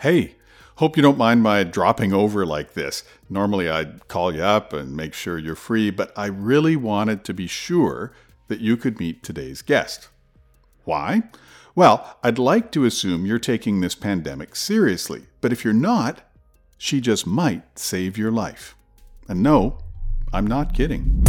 Hey, hope you don't mind my dropping over like this. Normally I'd call you up and make sure you're free, but I really wanted to be sure that you could meet today's guest. Why? Well, I'd like to assume you're taking this pandemic seriously, but if you're not, she just might save your life. And no, I'm not kidding.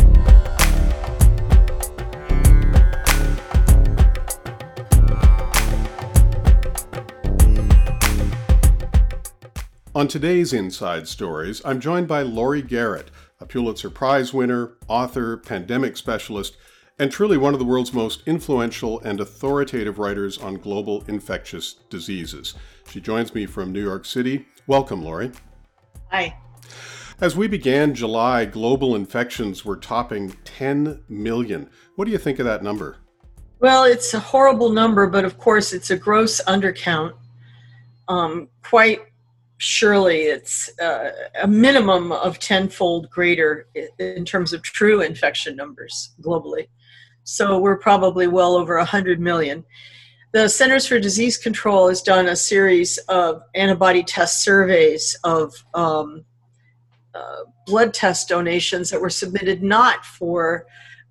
On today's Inside Stories, I'm joined by Laurie Garrett, a Pulitzer Prize winner, author, pandemic specialist, and truly one of the world's most influential and authoritative writers on global infectious diseases. She joins me from New York City. Welcome, Laurie. Hi. As we began July, global infections were topping 10 million. What do you think of that number? Well, it's a horrible number, but of course, it's a gross undercount. Um, quite surely it's uh, a minimum of tenfold greater in terms of true infection numbers globally. So we're probably well over 100 million. The Centers for Disease Control has done a series of antibody test surveys of um, uh, blood test donations that were submitted not for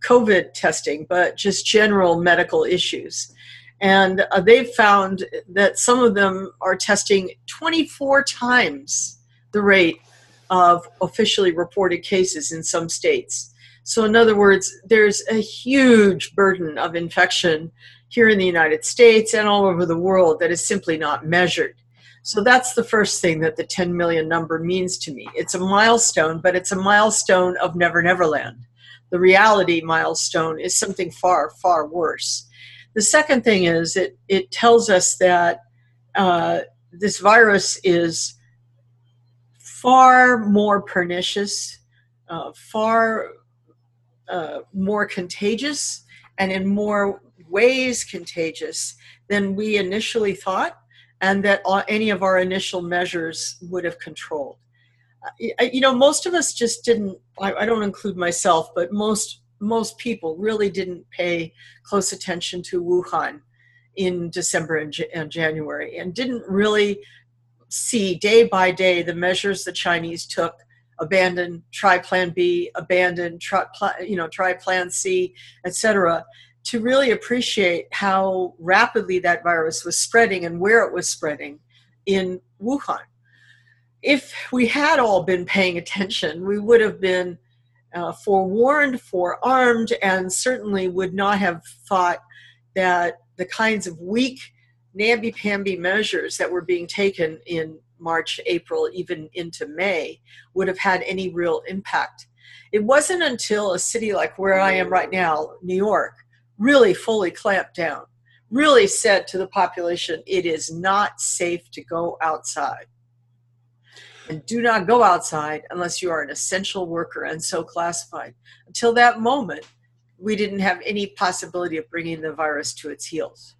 COVID testing, but just general medical issues. And uh, they've found that some of them are testing 24 times the rate of officially reported cases in some states. So, in other words, there's a huge burden of infection here in the United States and all over the world that is simply not measured. So, that's the first thing that the 10 million number means to me. It's a milestone, but it's a milestone of Never Never Land. The reality milestone is something far, far worse. The second thing is it, it tells us that uh, this virus is far more pernicious, uh, far uh, more contagious, and in more ways contagious than we initially thought, and that any of our initial measures would have controlled. Uh, you know, most of us just didn't, I, I don't include myself, but most most people really didn't pay close attention to Wuhan in December and, and, January and didn't really see day by day the measures the Chinese took abandon try plan B abandon try you know try plan C etc to really appreciate how rapidly that virus was spreading and where it was spreading in Wuhan. If we had all been paying attention we would have been uh, forewarned, forearmed, and certainly would not have thought that the kinds of weak, namby pamby measures that were being taken in March, April, even into May would have had any real impact. It wasn't until a city like where I am right now, New York, really fully clamped down, really said to the population, it is not safe to go outside and do not go outside unless you are an essential worker and so classified. Until that moment, we didn't have any possibility of bringing the virus to its heels.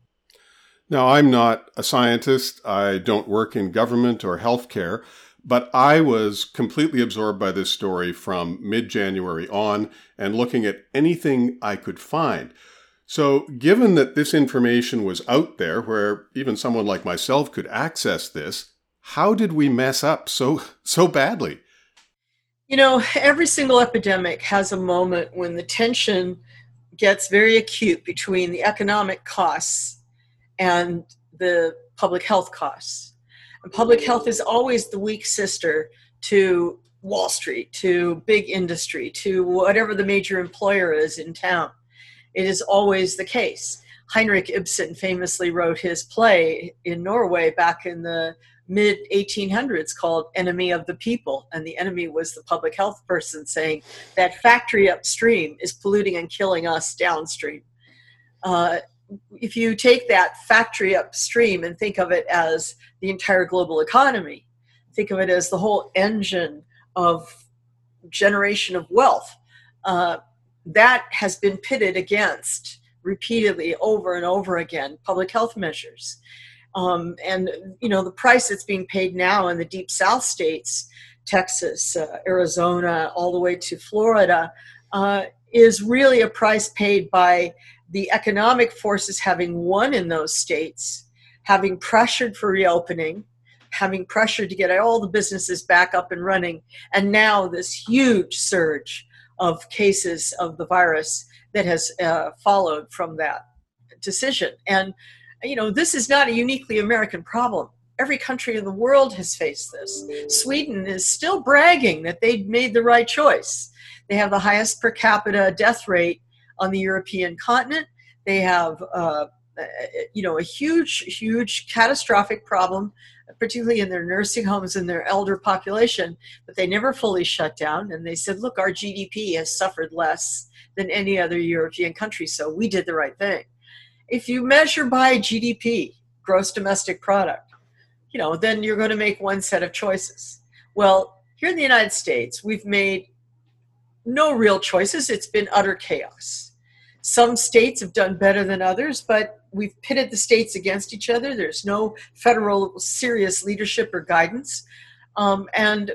Now, I'm not a scientist. I don't work in government or healthcare, but I was completely absorbed by this story from mid January on and looking at anything I could find. So, given that this information was out there where even someone like myself could access this, how did we mess up so so badly? You know, every single epidemic has a moment when the tension gets very acute between the economic costs and the public health costs. And public health is always the weak sister to Wall Street, to big industry, to whatever the major employer is in town. It is always the case. Heinrich Ibsen famously wrote his play in Norway back in the mid 1800s called enemy of the people and the enemy was the public health person saying that factory upstream is polluting and killing us downstream. Uh, if you take that factory upstream and think of it as the entire global economy think of it as the whole engine of generation of wealth uh, that has been pitted against repeatedly over and over again public health measures um, and you know the price that's being paid now in the deep south states texas uh, arizona all the way to florida uh, is really a price paid by the economic forces having won in those states having pressured for reopening having pressure to get all the businesses back up and running, and now this huge surge of cases of the virus that has uh, followed from that decision. And, you know, this is not a uniquely American problem. Every country in the world has faced this. Sweden is still bragging that they made the right choice. They have the highest per capita death rate on the European continent. They have, uh, you know, a huge, huge catastrophic problem, particularly in their nursing homes and their elder population. But they never fully shut down. And they said, look, our GDP has suffered less than any other European country, so we did the right thing. If you measure by GDP, gross domestic product, you know, then you're going to make one set of choices. Well, here in the United States, we've made no real choices. It's been utter chaos. Some states have done better than others, but we've pitted the states against each other. There's no federal serious leadership or guidance. Um, and,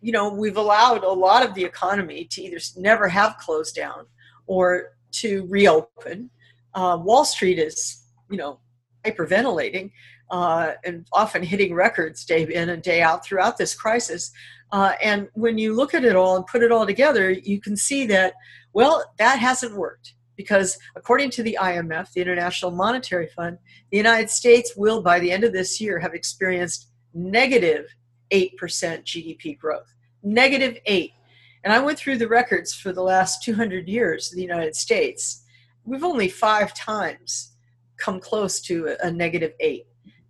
you know, we've allowed a lot of the economy to either never have closed down or to reopen. Uh, Wall Street is, you know, hyperventilating uh, and often hitting records day in and day out throughout this crisis. Uh, and when you look at it all and put it all together, you can see that, well, that hasn't worked because according to the IMF, the International Monetary Fund, the United States will, by the end of this year, have experienced negative 8% GDP growth. Negative 8. And I went through the records for the last 200 years of the United States. We've only five times come close to a, negative 8.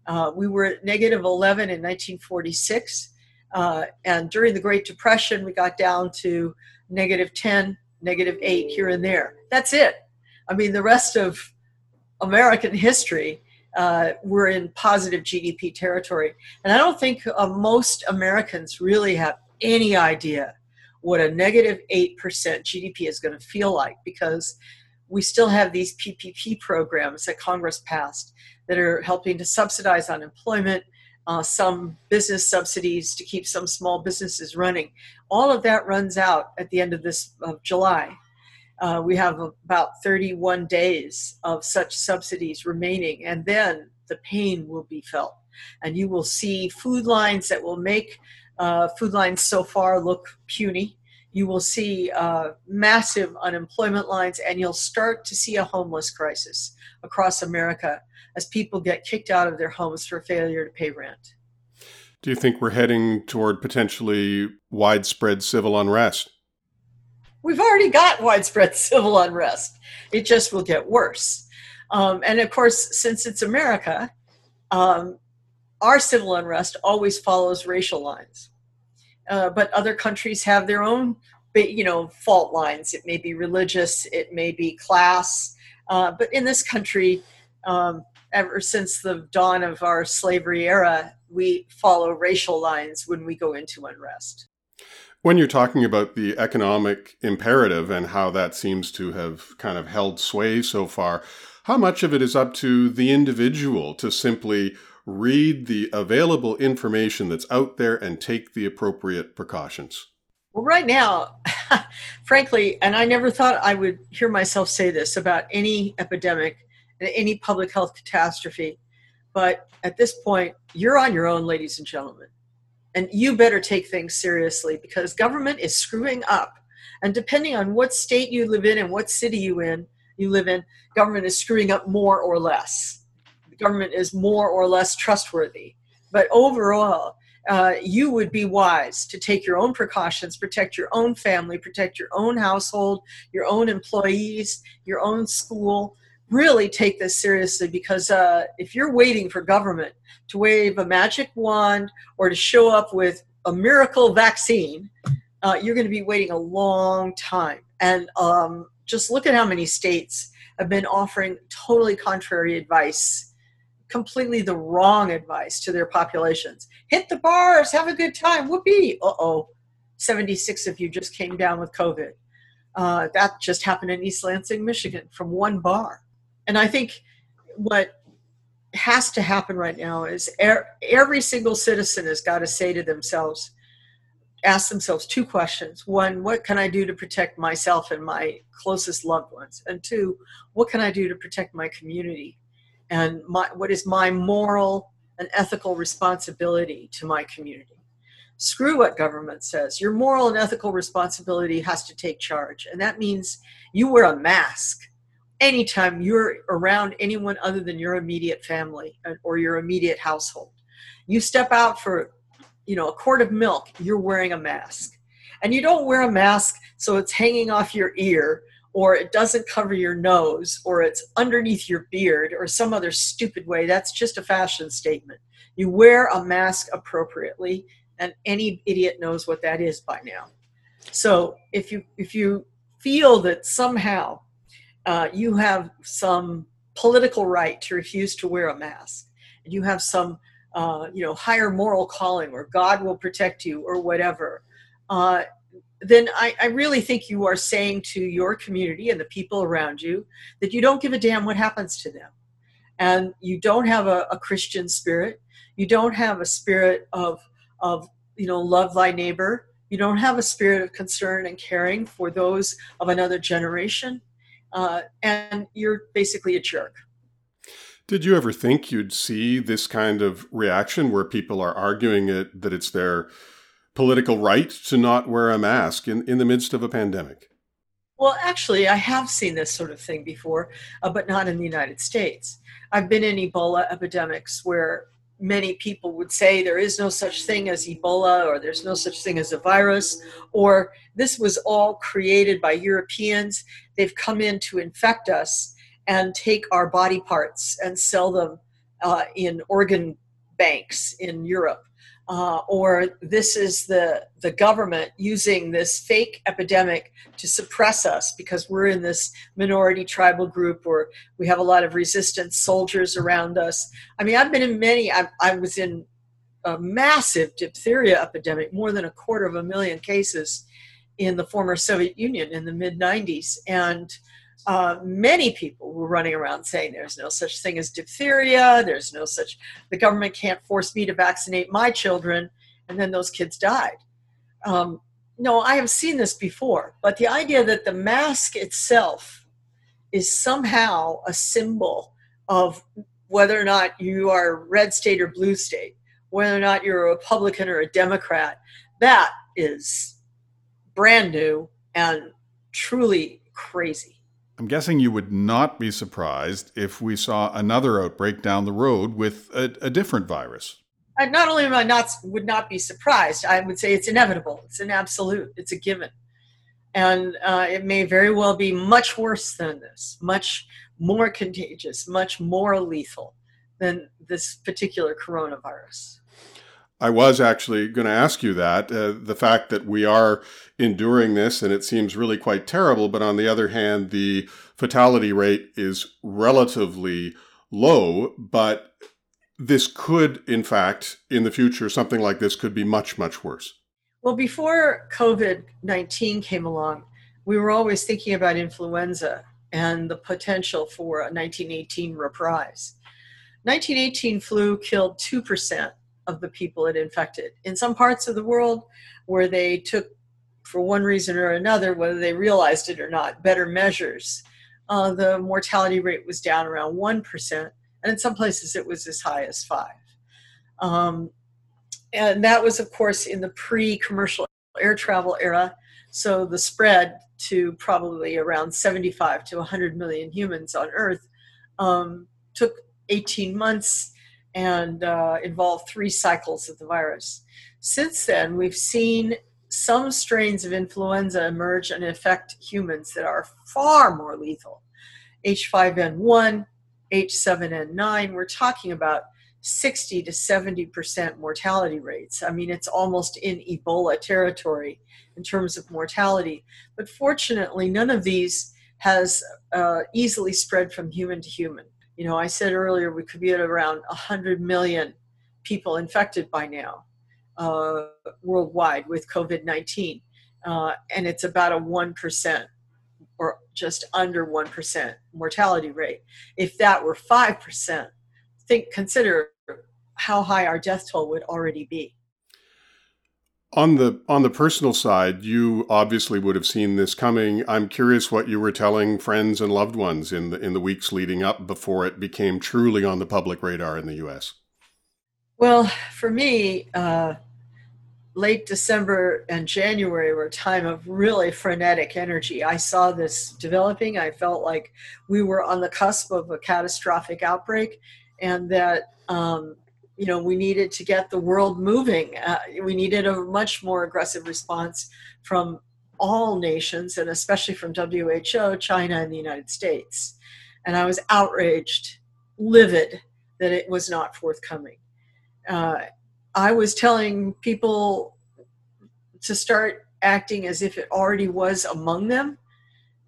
Uh, we were at negative 11 in 1946. Uh, and during the Great Depression, we got down to negative 10, negative 8 here and there. That's it. I mean, the rest of American history, uh, we're in positive GDP territory. And I don't think uh, most Americans really have any idea what a negative 8% GDP is going to feel like because we still have these PPP programs that Congress passed that are helping to subsidize unemployment, uh, some business subsidies to keep some small businesses running. All of that runs out at the end of this of July. Uh, we have about 31 days of such subsidies remaining, and then the pain will be felt. And you will see food lines that will make uh, food lines so far look puny. You will see uh, massive unemployment lines, and you'll start to see a homeless crisis across America as people get kicked out of their homes for failure to pay rent. Do you think we're heading toward potentially widespread civil unrest? We've already got widespread civil unrest. It just will get worse. Um, and of course, since it's America, um, our civil unrest always follows racial lines. Uh, but other countries have their own, you know, fault lines. It may be religious, it may be class. Uh, but in this country, um, ever since the dawn of our slavery era, we follow racial lines when we go into unrest. When you're talking about the economic imperative and how that seems to have kind of held sway so far, how much of it is up to the individual to simply read the available information that's out there and take the appropriate precautions? Well, right now, frankly, and I never thought I would hear myself say this about any epidemic, any public health catastrophe, but at this point, you're on your own, ladies and gentlemen. And you better take things seriously because government is screwing up. And depending on what state you live in and what city you in, you live in, government is screwing up more or less government is more or less trustworthy. But overall, uh, you would be wise to take your own precautions, protect your own family, protect your own household, your own employees, your own school. Really take this seriously because uh, if you're waiting for government to wave a magic wand or to show up with a miracle vaccine, uh, you're going to be waiting a long time. And um, just look at how many states have been offering totally contrary advice completely the wrong advice to their populations. Hit the bars, have a good time, whoopee. Uh oh, 76 of you just came down with COVID. Uh, that just happened in East Lansing, Michigan, from one bar. And I think what has to happen right now is er- every single citizen has got to say to themselves, ask themselves two questions. One, what can I do to protect myself and my closest loved ones? And two, what can I do to protect my community? And my, what is my moral and ethical responsibility to my community. Screw what government says. Your moral and ethical responsibility has to take charge. And that means you wear a mask anytime you're around anyone other than your immediate family or your immediate household. You step out for, you know, a quart of milk, you're wearing a mask. And you don't wear a mask so it's hanging off your ear or it doesn't cover your nose or it's underneath your beard or some other stupid way. That's just a fashion statement. You wear a mask appropriately and any idiot knows what that is by now. So if you if you feel that somehow uh, you have some political right to refuse to wear a mask, and you have some uh, you know higher moral calling, or God will protect you, or whatever, uh, then I, I really think you are saying to your community and the people around you that you don't give a damn what happens to them, and you don't have a, a Christian spirit. You don't have a spirit of of you know love thy neighbor. You don't have a spirit of concern and caring for those of another generation. Uh, and you're basically a jerk. Did you ever think you'd see this kind of reaction where people are arguing it that it's their political right to not wear a mask in, in the midst of a pandemic? Well actually i have seen this sort of thing before uh, but not in the united states. I've been in ebola epidemics where many people would say there is no such thing as Ebola or there's no such thing as a virus, or this was all created by Europeans. They've come in to infect us and take our body parts and sell them uh, in organ banks in Europe uh, or this is the the government using this fake epidemic to suppress us because we're in this minority tribal group or we have a lot of resistance soldiers around us. I mean, I've been in many. I, I was in a massive diphtheria epidemic, more than a quarter of a million cases in the former Soviet Union in the mid 90s, and uh, many people were running around saying there's no such thing as diphtheria, there's no such, the government can't force me to vaccinate my children, and then those kids died. Um, no, I have seen this before, but the idea that the mask itself is somehow a symbol of whether or not you are red state or blue state, whether or not you're a Republican or a Democrat, that is brand new and truly crazy. I'm guessing you would not be surprised if we saw another outbreak down the road with a, a different virus. Uh, not only am I not would not be surprised, I would say it's inevitable. It's an absolute. It's a given, and uh, it may very well be much worse than this, much more contagious, much more lethal than this particular coronavirus. I was actually going to ask you that. Uh, the fact that we are enduring this and it seems really quite terrible, but on the other hand, the fatality rate is relatively low, but this could, in fact, in the future, something like this could be much, much worse. Well, before COVID 19 came along, we were always thinking about influenza and the potential for a 1918 reprise. 1918 flu killed 2% of the people it infected. In some parts of the world where they took, for one reason or another, whether they realized it or not, better measures, uh, the mortality rate was down around 1%, and in some places it was as high as 5 um, and that was, of course, in the pre commercial air travel era. So the spread to probably around 75 to 100 million humans on Earth um, took 18 months and uh, involved three cycles of the virus. Since then, we've seen some strains of influenza emerge and infect humans that are far more lethal. H5N1, H7N9, we're talking about 60 to 70% mortality rates. I mean, it's almost in Ebola territory in terms of mortality. But fortunately, none of these has uh, easily spread from human to human. You know, I said earlier we could be at around 100 million people infected by now uh, worldwide with COVID 19. Uh, and it's about a 1% or just under 1% mortality rate. If that were 5%, think, consider how high our death toll would already be. On the on the personal side, you obviously would have seen this coming. I'm curious what you were telling friends and loved ones in the in the weeks leading up before it became truly on the public radar in the US. Well, for me, uh, late December and January were a time of really frenetic energy. I saw this developing. I felt like we were on the cusp of a catastrophic outbreak, and that um, you know we needed to get the world moving. Uh, we needed a much more aggressive response from all nations, and especially from WHO, China, and the United States. And I was outraged, livid that it was not forthcoming. Uh, I was telling people to start acting as if it already was among them,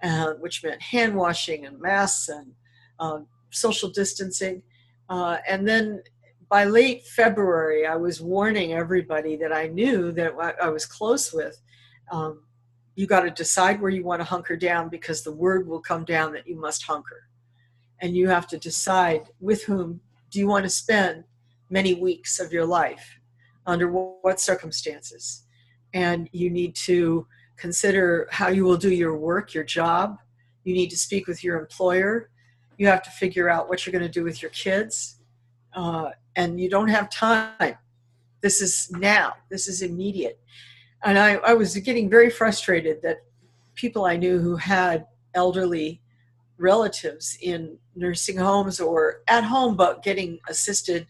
uh, which meant hand washing and masks and uh, social distancing. Uh, and then by late February, I was warning everybody that I knew that I was close with. Um, you got to decide where you want to hunker down because the word will come down that you must hunker. And you have to decide with whom do you want to spend many weeks of your life under what circumstances and you need to consider how you will do your work your job you need to speak with your employer you have to figure out what you're going to do with your kids uh, and you don't have time. This is now. This is immediate. And I, I was getting very frustrated that people i knew who had elderly relatives in nursing homes or at home but getting assisted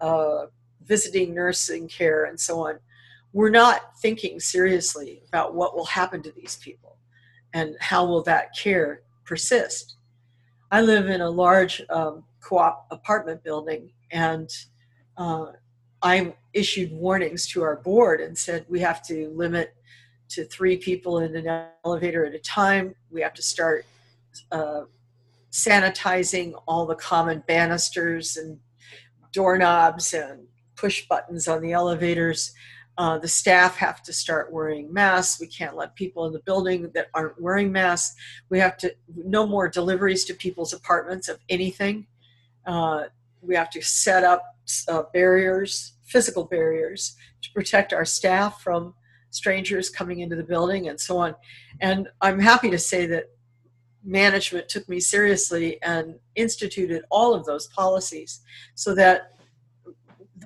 uh, visiting nursing care and so on, we're not thinking seriously about what will happen to these people and how will that care persist. I live in a large um, co-op apartment building and uh, I issued warnings to our board and said we have to limit to three people in an elevator at a time. We have to start uh, sanitizing all the common banisters and doorknobs and push buttons on the elevators. Uh, the staff have to start wearing masks. We can't let people in the building that aren't wearing masks. We have to no more deliveries to people's apartments of anything. Uh, we have to set up uh, barriers, physical barriers, to protect our staff from strangers coming into the building and so on. And I'm happy to say that management took me seriously and instituted all of those policies so that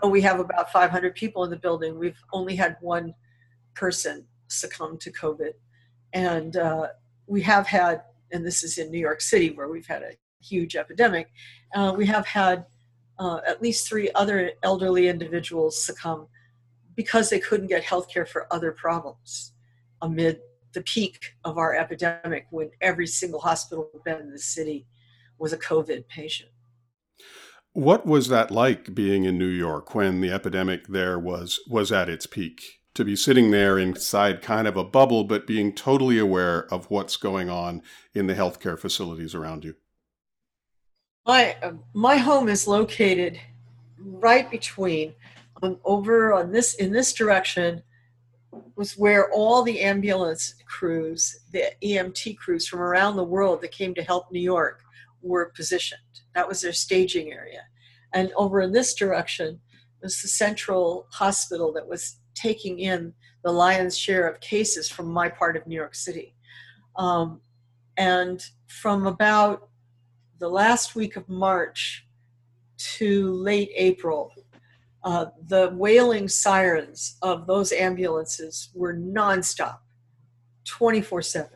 though we have about 500 people in the building, we've only had one person succumb to COVID. And uh, we have had, and this is in New York City where we've had a huge epidemic, uh, we have had uh, at least three other elderly individuals succumb because they couldn't get health care for other problems amid the peak of our epidemic when every single hospital bed in the city was a COVID patient. What was that like being in New York when the epidemic there was was at its peak? To be sitting there inside kind of a bubble, but being totally aware of what's going on in the healthcare facilities around you. My uh, my home is located right between, um, over on this in this direction, was where all the ambulance crews, the EMT crews from around the world that came to help New York were positioned. That was their staging area. And over in this direction was the central hospital that was taking in the lion's share of cases from my part of New York City. Um, and from about the last week of March to late April, uh, the wailing sirens of those ambulances were nonstop, 24 7.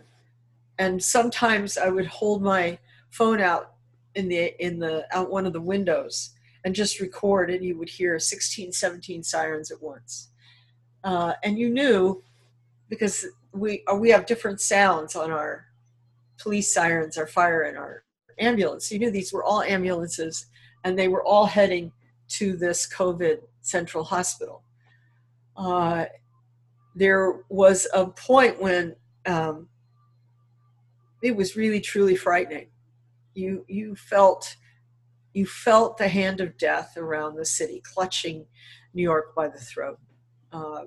And sometimes I would hold my phone out in the in the out one of the windows and just record and you would hear 16 17 sirens at once uh, and you knew because we we have different sounds on our police sirens our fire and our ambulance you knew these were all ambulances and they were all heading to this covid central hospital uh, there was a point when um, it was really truly frightening you you felt you felt the hand of death around the city clutching New York by the throat. Uh,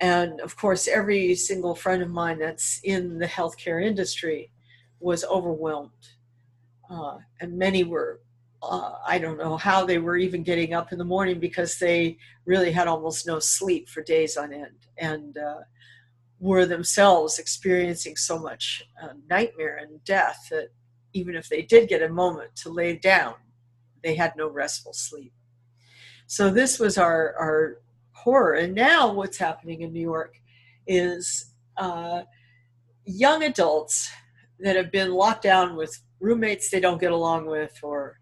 and of course, every single friend of mine that's in the healthcare industry was overwhelmed. Uh, and many were, uh, I don't know how they were even getting up in the morning because they really had almost no sleep for days on end and uh, were themselves experiencing so much uh, nightmare and death that even if they did get a moment to lay down, they had no restful sleep. So this was our, our horror. And now what's happening in New York is uh, young adults that have been locked down with roommates they don't get along with or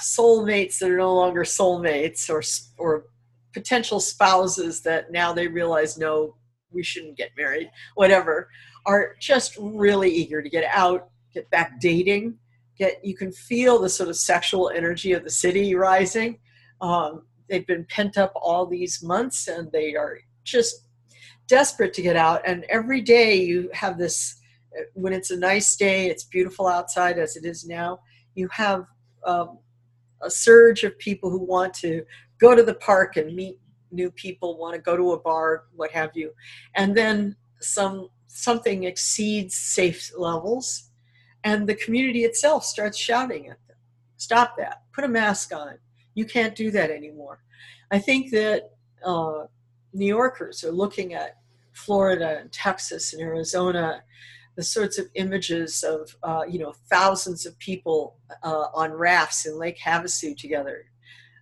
soulmates that are no longer soulmates or or potential spouses that now they realize no we shouldn't get married whatever are just really eager to get out get back dating get you can feel the sort of sexual energy of the city rising. Um, they've been pent up all these months and they are just desperate to get out and every day you have this when it's a nice day it's beautiful outside as it is now you have um, a surge of people who want to go to the park and meet new people, want to go to a bar, what have you, and then some something exceeds safe levels, and the community itself starts shouting at them, "Stop that! Put a mask on! You can't do that anymore." I think that uh, New Yorkers are looking at Florida and Texas and Arizona the sorts of images of uh, you know thousands of people uh, on rafts in Lake Havasu together,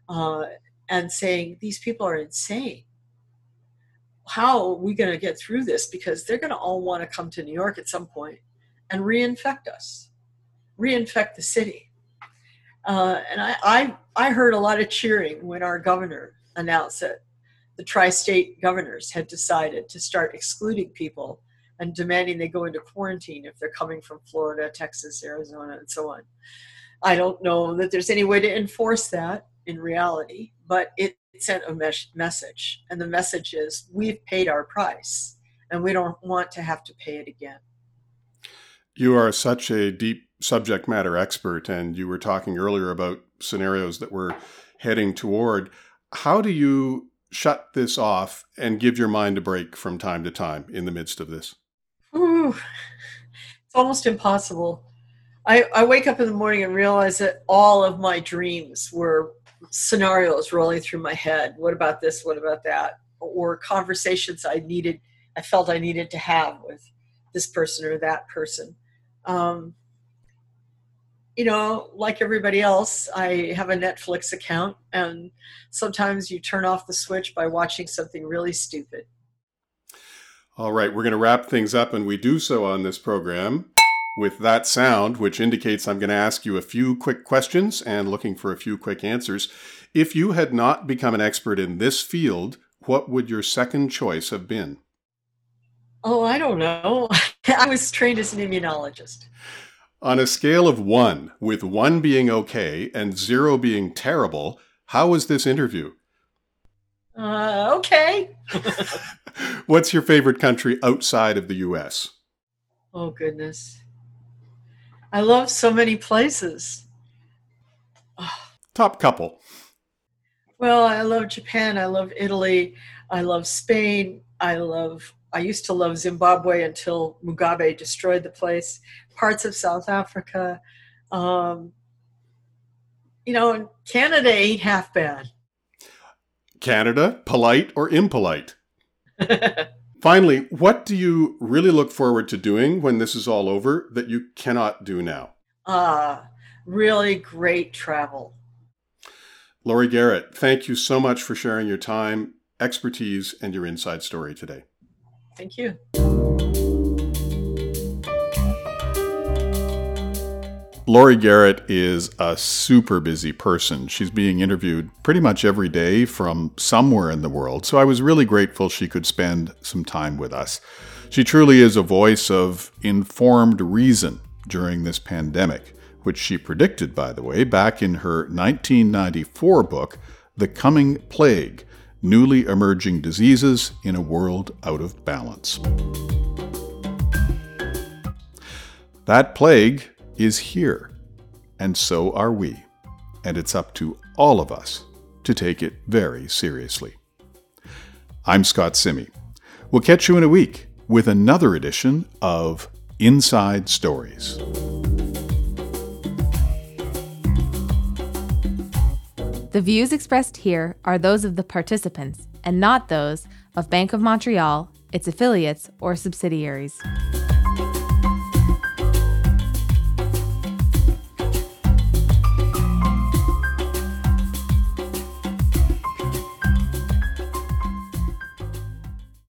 uh, and saying these people are insane. How are we going to get through this? Because they're going to all want to come to New York at some point and reinfect us, reinfect the city. Uh, and I, I, I heard a lot of cheering when our governor announced that the tri-state governors had decided to start excluding people and demanding they go into quarantine if they're coming from Florida, Texas, Arizona, and so on. I don't know that there's any way to enforce that in reality, but it sent a mes- message. And the message is we've paid our price and we don't want to have to pay it again. You are such a deep subject matter expert, and you were talking earlier about scenarios that we're heading toward. How do you shut this off and give your mind a break from time to time in the midst of this? It's almost impossible. I, I wake up in the morning and realize that all of my dreams were scenarios rolling through my head. What about this? What about that? Or conversations I needed, I felt I needed to have with this person or that person. Um, you know, like everybody else, I have a Netflix account, and sometimes you turn off the switch by watching something really stupid. All right, we're going to wrap things up, and we do so on this program with that sound, which indicates I'm going to ask you a few quick questions and looking for a few quick answers. If you had not become an expert in this field, what would your second choice have been? Oh, I don't know. I was trained as an immunologist. On a scale of one, with one being okay and zero being terrible, how was this interview? Uh, okay. What's your favorite country outside of the US? Oh, goodness. I love so many places. Top couple. Well, I love Japan. I love Italy. I love Spain. I love, I used to love Zimbabwe until Mugabe destroyed the place. Parts of South Africa. Um, you know, Canada ain't half bad. Canada, polite or impolite? Finally, what do you really look forward to doing when this is all over that you cannot do now? Ah, uh, really great travel. Laurie Garrett, thank you so much for sharing your time, expertise, and your inside story today. Thank you. Laurie Garrett is a super busy person. She's being interviewed pretty much every day from somewhere in the world, so I was really grateful she could spend some time with us. She truly is a voice of informed reason during this pandemic, which she predicted, by the way, back in her 1994 book, The Coming Plague Newly Emerging Diseases in a World Out of Balance. That plague is here, and so are we, and it's up to all of us to take it very seriously. I'm Scott Simi. We'll catch you in a week with another edition of Inside Stories. The views expressed here are those of the participants and not those of Bank of Montreal, its affiliates, or subsidiaries.